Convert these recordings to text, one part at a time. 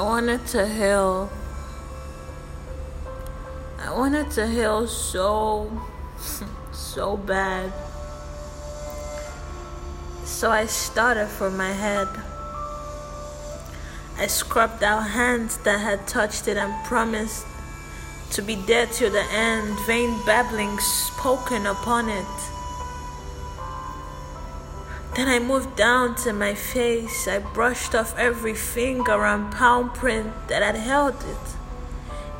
wanted to heal. I wanted to heal so, so bad. So I started from my head. I scrubbed out hands that had touched it and promised to be there till the end, vain babbling spoken upon it. Then I moved down to my face. I brushed off every finger and palm print that had held it,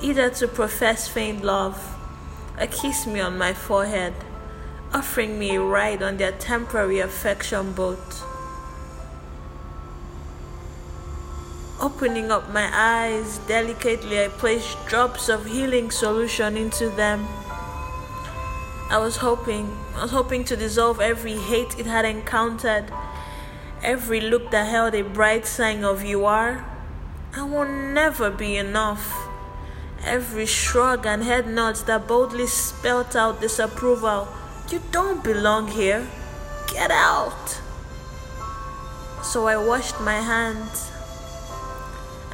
either to profess faint love or kiss me on my forehead, offering me a ride on their temporary affection boat. Opening up my eyes delicately, I placed drops of healing solution into them. I was hoping, I was hoping to dissolve every hate it had encountered, every look that held a bright sign of you are. I will never be enough. Every shrug and head nod that boldly spelt out disapproval. You don't belong here. Get out. So I washed my hands.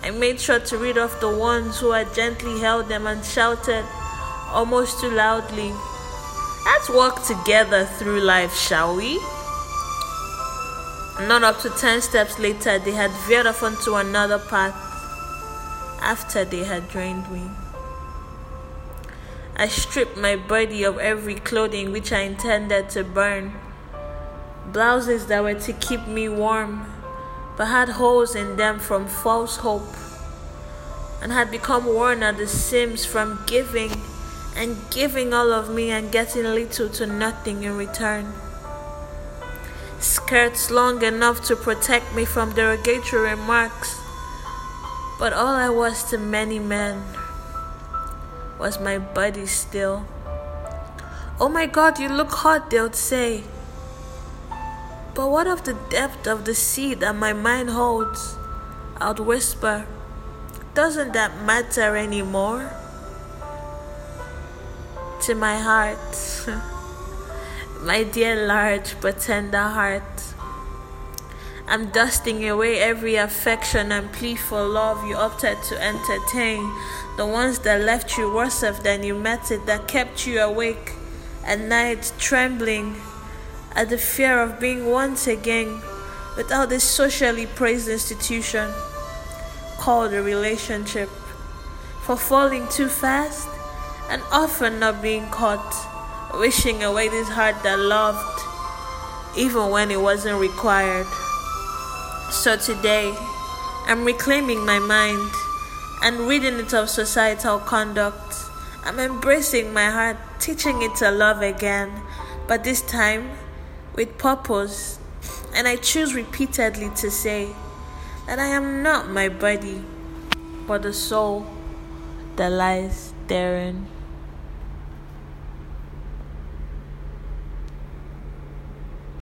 I made sure to read off the ones who had gently held them and shouted, almost too loudly, Let's walk together through life, shall we? Not up to 10 steps later, they had veered off onto another path after they had drained me. I stripped my body of every clothing which I intended to burn. Blouses that were to keep me warm, but had holes in them from false hope, and had become worn at the seams from giving and giving all of me and getting little to nothing in return. Skirts long enough to protect me from derogatory remarks, but all I was to many men was my body still. Oh my god, you look hot, they'd say. But what of the depth of the sea that my mind holds? I'd whisper, doesn't that matter anymore? To my heart, my dear large but tender heart. I'm dusting away every affection and plea for love you opted to entertain, the ones that left you worse off than you met it, that kept you awake at night trembling at the fear of being once again without this socially praised institution called a relationship. For falling too fast, and often not being caught, wishing away this heart that loved, even when it wasn't required. So today, I'm reclaiming my mind and ridding it of societal conduct. I'm embracing my heart, teaching it to love again, but this time with purpose. And I choose repeatedly to say that I am not my body, but the soul that lies therein.